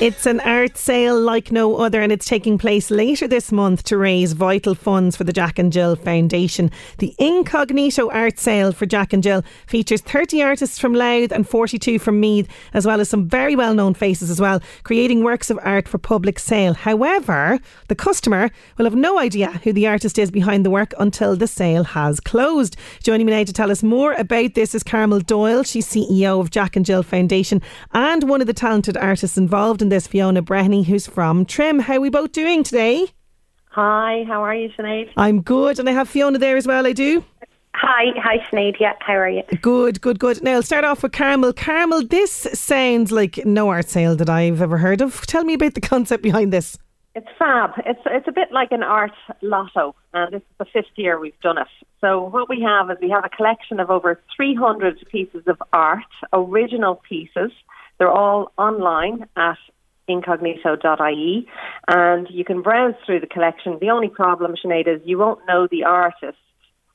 It's an art sale like no other, and it's taking place later this month to raise vital funds for the Jack and Jill Foundation. The Incognito Art Sale for Jack and Jill features 30 artists from Louth and 42 from Meath, as well as some very well known faces as well, creating works of art for public sale. However, the customer will have no idea who the artist is behind the work until the sale has closed. Joining me now to tell us more about this is Carmel Doyle. She's CEO of Jack and Jill Foundation and one of the talented artists involved in this, Fiona Breheny, who's from Trim. How are we both doing today? Hi, how are you, Sinead? I'm good, and I have Fiona there as well. I do. Hi, hi, Sinead. Yeah, how are you? Good, good, good. Now I'll start off with Carmel. Carmel, this sounds like no art sale that I've ever heard of. Tell me about the concept behind this. It's fab. It's it's a bit like an art lotto, and this is the fifth year we've done it. So what we have is we have a collection of over 300 pieces of art, original pieces. They're all online at incognito.ie, and you can browse through the collection. The only problem, Sinead, is you won't know the artist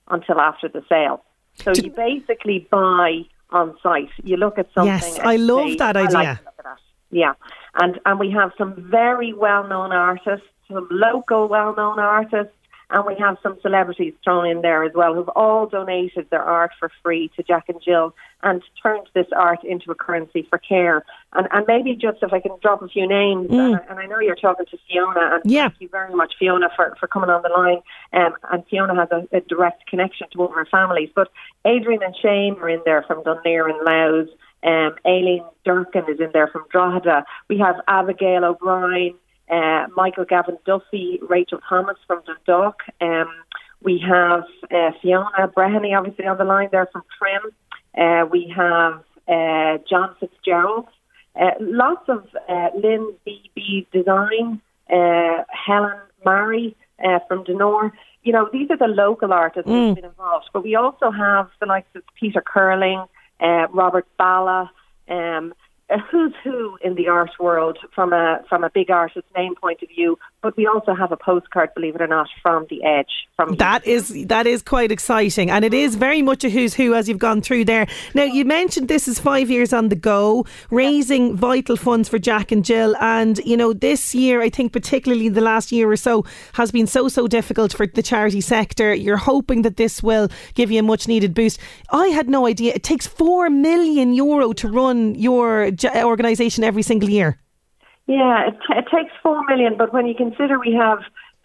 until after the sale. So you basically buy on site. You look at something. Yes, I love say, that "I like idea." at that." Yeah, and and we have some very well known artists, some local well known artists, and we have some celebrities thrown in there as well who've all donated their art for free to Jack and Jill and turned this art into a currency for care. And and maybe just if I can drop a few names, and, I, and I know you're talking to Fiona, and Yeah. thank you very much, Fiona, for, for coming on the line. Um, and Fiona has a, a direct connection to one of her families. But Adrian and Shane are in there from Dunleer and Louth. Um, Aileen Durkin is in there from Drogheda. We have Abigail O'Brien, uh, Michael Gavin Duffy, Rachel Thomas from Dundalk. Um, we have uh, Fiona Breheny, obviously, on the line there from Trim. Uh, we have uh, John Fitzgerald. Uh, lots of uh, Lynn BB Design, uh, Helen Murray uh, from Denor. You know, these are the local artists who've been involved. But we also have the likes of Peter Curling, uh, Robert Ballagh, um, a who's who in the art world from a from a big artist name point of view. But we also have a postcard, believe it or not, from the Edge. From That is that is quite exciting, and it is very much a who's who as you've gone through there. Now you mentioned this is five years on the go, raising vital funds for Jack and Jill, and you know this year I think particularly the last year or so has been so so difficult for the charity sector. You're hoping that this will give you a much needed boost. I had no idea it takes four million euro to run your organisation every single year. Yeah, it, t- it takes four million, but when you consider we have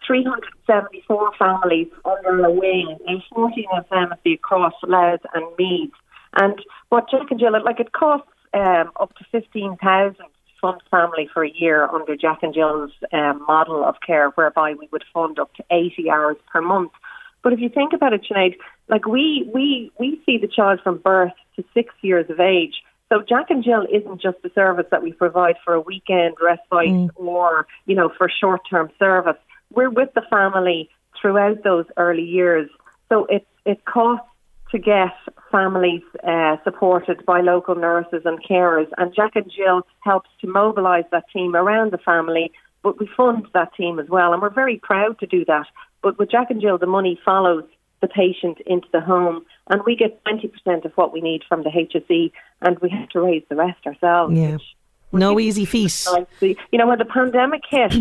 374 families under a wing, and 14 of them across Louth and Meath, and what Jack and Jill, like it costs um, up to 15,000 to fund family for a year under Jack and Jill's um, model of care, whereby we would fund up to 80 hours per month. But if you think about it, Sinead, like we we we see the child from birth to six years of age. So Jack and Jill isn't just a service that we provide for a weekend respite or you know for short term service. We're with the family throughout those early years. So it it costs to get families uh, supported by local nurses and carers, and Jack and Jill helps to mobilise that team around the family. But we fund that team as well, and we're very proud to do that. But with Jack and Jill, the money follows the patient into the home, and we get 20% of what we need from the HSE, and we have to raise the rest ourselves. Yeah. No easy feat. You know, when the pandemic hit,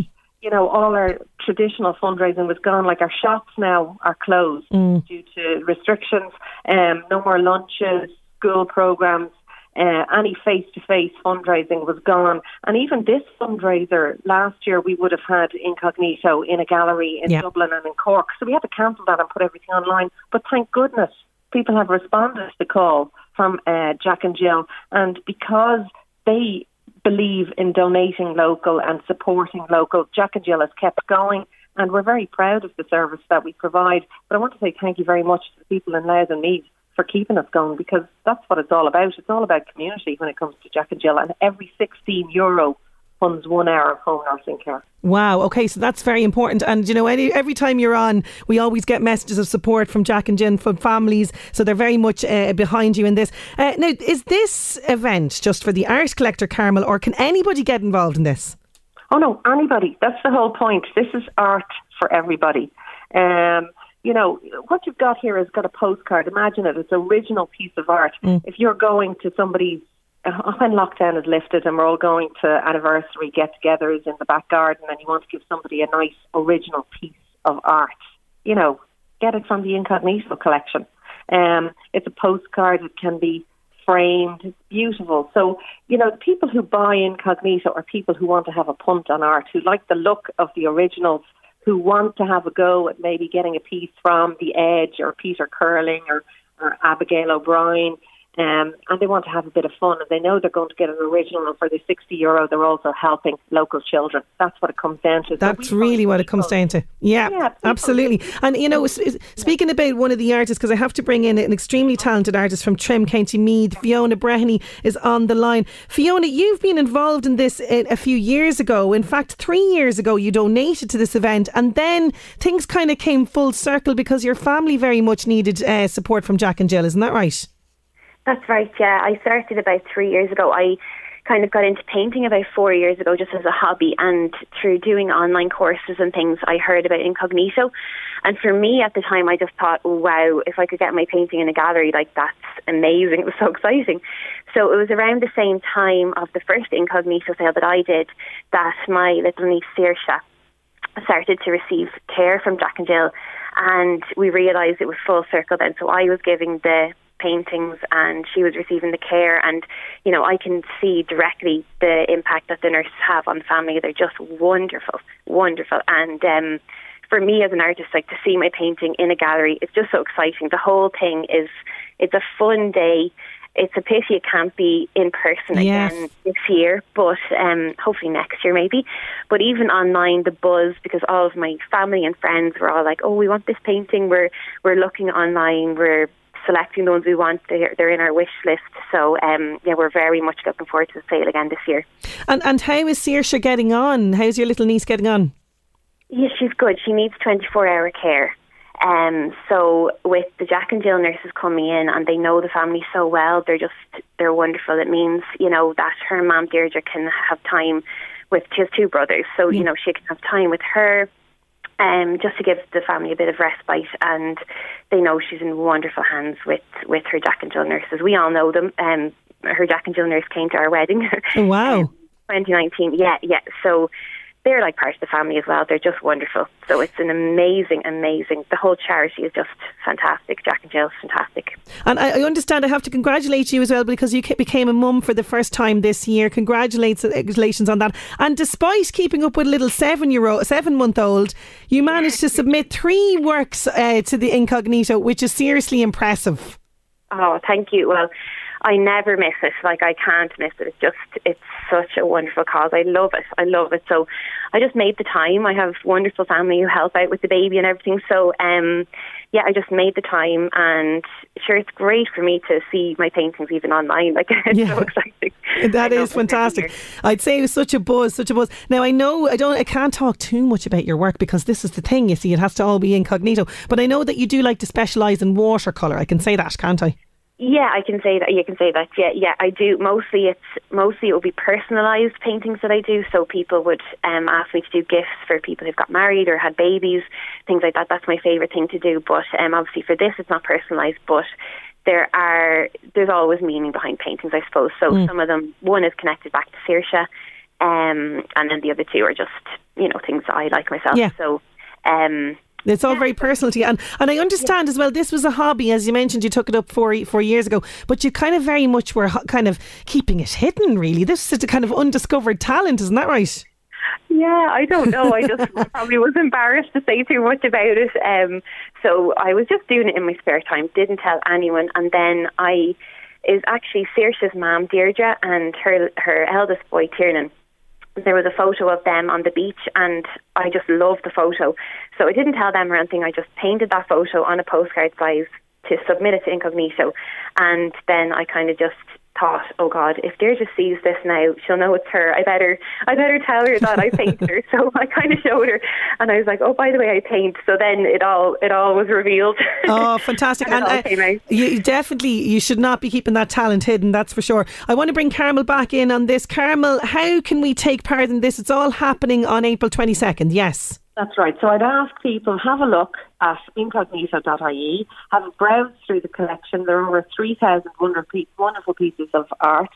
you know, all our traditional fundraising was gone. Like our shops now are closed due to restrictions. Um, no more lunches, school programs. Uh, any face-to-face fundraising was gone, and even this fundraiser last year we would have had incognito in a gallery in Yeah. Dublin and in Cork, so we had to cancel that and put everything online. But thank goodness people have responded to the call from uh, Jack and Jill, and because they believe in donating local and supporting local, Jack and Jill has kept going. And we're very proud of the service that we provide. But I want to say thank you very much to the people in Louth and Meath for keeping us going because that's what it's all about. It's all about community when it comes to Jack and Jill. And every 16 euro funds one hour of home nursing care. Wow. Okay, so that's very important. And you know, any, every time you're on, we always get messages of support from Jack and Jen from families. So they're very much uh, behind you in this. Uh, now, is this event just for the art collector, Carmel, or can anybody get involved in this? Oh no, anybody. That's the whole point. This is art for everybody. Um, you know, what you've got here has got a postcard. Imagine it. It's an original piece of art. If you're going to somebody's, when lockdown is lifted and we're all going to anniversary get-togethers in the back garden and you want to give somebody a nice original piece of art, you know, get it from the Incognito collection. Um, it's a postcard. It can be framed. It's beautiful. So, you know, people who buy Incognito are people who want to have a punt on art, who like the look of the originals, who want to have a go at maybe getting a piece from The Edge or Peter Curling or, or Abigail O'Brien. Um, and they want to have a bit of fun, and they know they're going to get an original. And for the sixty euro, they're also helping local children. That's what it comes down to. That's we really what it comes down to. Yeah, Yeah, absolutely. And you know, speaking about one of the artists, because I have to bring in an extremely talented artist from Trim, County Meath, Fiona Breheny is on the line. Fiona, you've been involved in this uh, a few years ago. In fact, three years ago, you donated to this event, and then things kind of came full circle because your family very much needed uh, support from Jack and Jill. Isn't that right? That's right, yeah. I started about three years ago. I kind of got into painting about four years ago just as a hobby and through doing online courses and things I heard about incognito and for me at the time I just thought wow if I could get my painting in a gallery like that's amazing it was so exciting so it was around the same time of the first incognito sale that I did that my little niece Saoirse started to receive care from Jack and Jill and we realised it was full circle then so I was giving the paintings and she was receiving the care and you know I can see directly the impact that the nurses have on the family they're just wonderful wonderful and um for me as an artist like to see my painting in a gallery it's just so exciting the whole thing is it's a fun day it's a pity it can't be in person Yes. again this year, but um, hopefully next year maybe. But even online, the buzz because all of my family and friends were all like, "Oh, we want this painting." We're we're looking online. We're selecting the ones we want. They're, they're in our wish list. So um, yeah, we're very much looking forward to the sale again this year. And and how is Saoirse getting on? How's your little niece getting on? Yeah, she's good. She needs 24 hour care. Um, so with the Jack and Jill nurses coming in and they know the family so well, they're just, they're wonderful. It means, you know, that her mum Deirdre can have time with, she has two brothers. So, you know, she can have time with her, um, just to give the family a bit of respite and they know she's in wonderful hands with, with her Jack and Jill nurses. We all know them. Um, her Jack and Jill nurse came to our wedding. Wow. 2019. Yeah, yeah. So they're like part of the family as well. They're just wonderful. So it's an amazing, amazing. The whole charity is just fantastic. Jack and Jill's fantastic. And I, I understand I have to congratulate you as well because you became a mum for the first time this year. Congratulations congratulations on that. And despite keeping up with a little seven year old, seven month old, you managed to submit three works uh, to the incognito, which is seriously impressive. Oh, thank you. Well, I never miss it. Like I can't miss it. It's just it's such a wonderful cause. I love it. I love it. So I just made the time. I have wonderful family who help out with the baby and everything. So um yeah, I just made the time and sure it's great for me to see my paintings even online. Like it's Yeah. so exciting. That is love it every fantastic. I'd say it was such a buzz, such a buzz. Now I know I don't, I can't talk too much about your work because this is the thing. You see, it has to all be incognito. But I know that you do like to specialise in watercolor. I can say that, can't I? Yeah, I can say that. You can say that. Yeah, yeah, I do. Mostly, it's mostly it will be personalised paintings that I do. So people would um, ask me to do gifts for people who've got married or had babies, things like that. That's my favourite thing to do. But um, obviously, for this, it's not personalised. But there are there's always meaning behind paintings, I suppose. So some of them, one is connected back to Saoirse, um, and then the other two are just you know things that I like myself. Yeah. So. Um, It's all very personal to you, and and I understand as well. This was a hobby, as you mentioned. You took it up four four years ago, but you kind of very much were kind of keeping it hidden. Really, this is a kind of undiscovered talent, isn't that right? Yeah, I don't know. I just probably was embarrassed to say too much about it. Um, so I was just doing it in my spare time. Didn't tell anyone, and then I is actually Saoirse's mom, Deirdre, and her her eldest boy, Tiernan there was a photo of them on the beach and I just loved the photo. So I didn't tell them or anything. I just painted that photo on a postcard size to submit it to Incognito. And then I kind of just thought, oh God, if Deirdre sees this now, she'll know it's her. I better, I better tell her that I painted her. So I kind of showed her, and I was like, oh, by the way, I paint. So then it all, it all was revealed. Oh, fantastic! and, and uh, you definitely, you should not be keeping that talent hidden. That's for sure. I want to bring Carmel back in on this. Carmel, how can we take part in this? It's all happening on April twenty second. Yes. That's right. So I'd ask people have a look at incognito.ie, have a browse through the collection. There are over 3,000 wonderful pieces of art.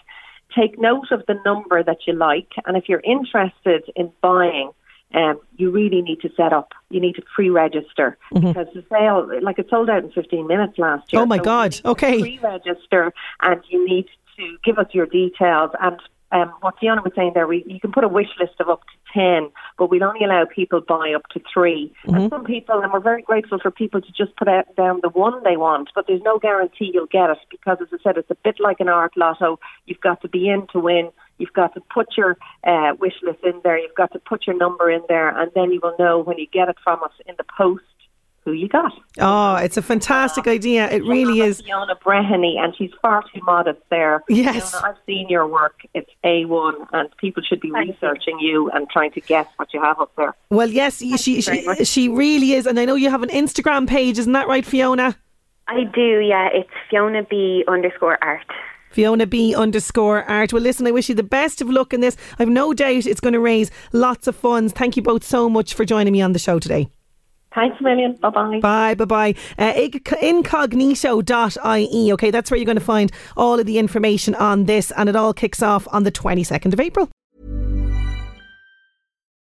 Take note of the number that you like, and if you're interested in buying, um, you really need to set up. You need to pre-register mm-hmm. because the sale, like it sold out in 15 minutes last year. Oh my so God! Okay. Pre-register, and you need to give us your details and um, what Fiona was saying there, we, you can put a wish list of up to 10, but we'll only allow people buy up to 3 mm-hmm. And some people, and we're very grateful for people to just put out, down the one they want, but there's no guarantee you'll get it because, as I said, it's a bit like an art lotto. You've got to be in to win. You've got to put your uh, wish list in there. You've got to put your number in there, and then you will know when you get it from us in the post who you got. Oh, it's a fantastic uh, idea. It really is. Fiona Breheny, and she's far too modest there. Yes. Fiona, I've seen your work. It's A1, and people should be Thank researching you. you. and trying to guess what you have up there. Well, yes, Thank she, she, she really is. And I know you have an Instagram page, isn't that right, Fiona? I do, yeah. It's Fiona B underscore art. Fiona B underscore art. Well, listen, I wish you the best of luck in this. I've no doubt it's going to raise lots of funds. Thank you both so much for joining me on the show today. Thanks a million. Bye bye. Bye bye bye. Uh, incognito.ie. Okay, that's where you're going to find all of the information on this, and it all kicks off on the 22nd of April.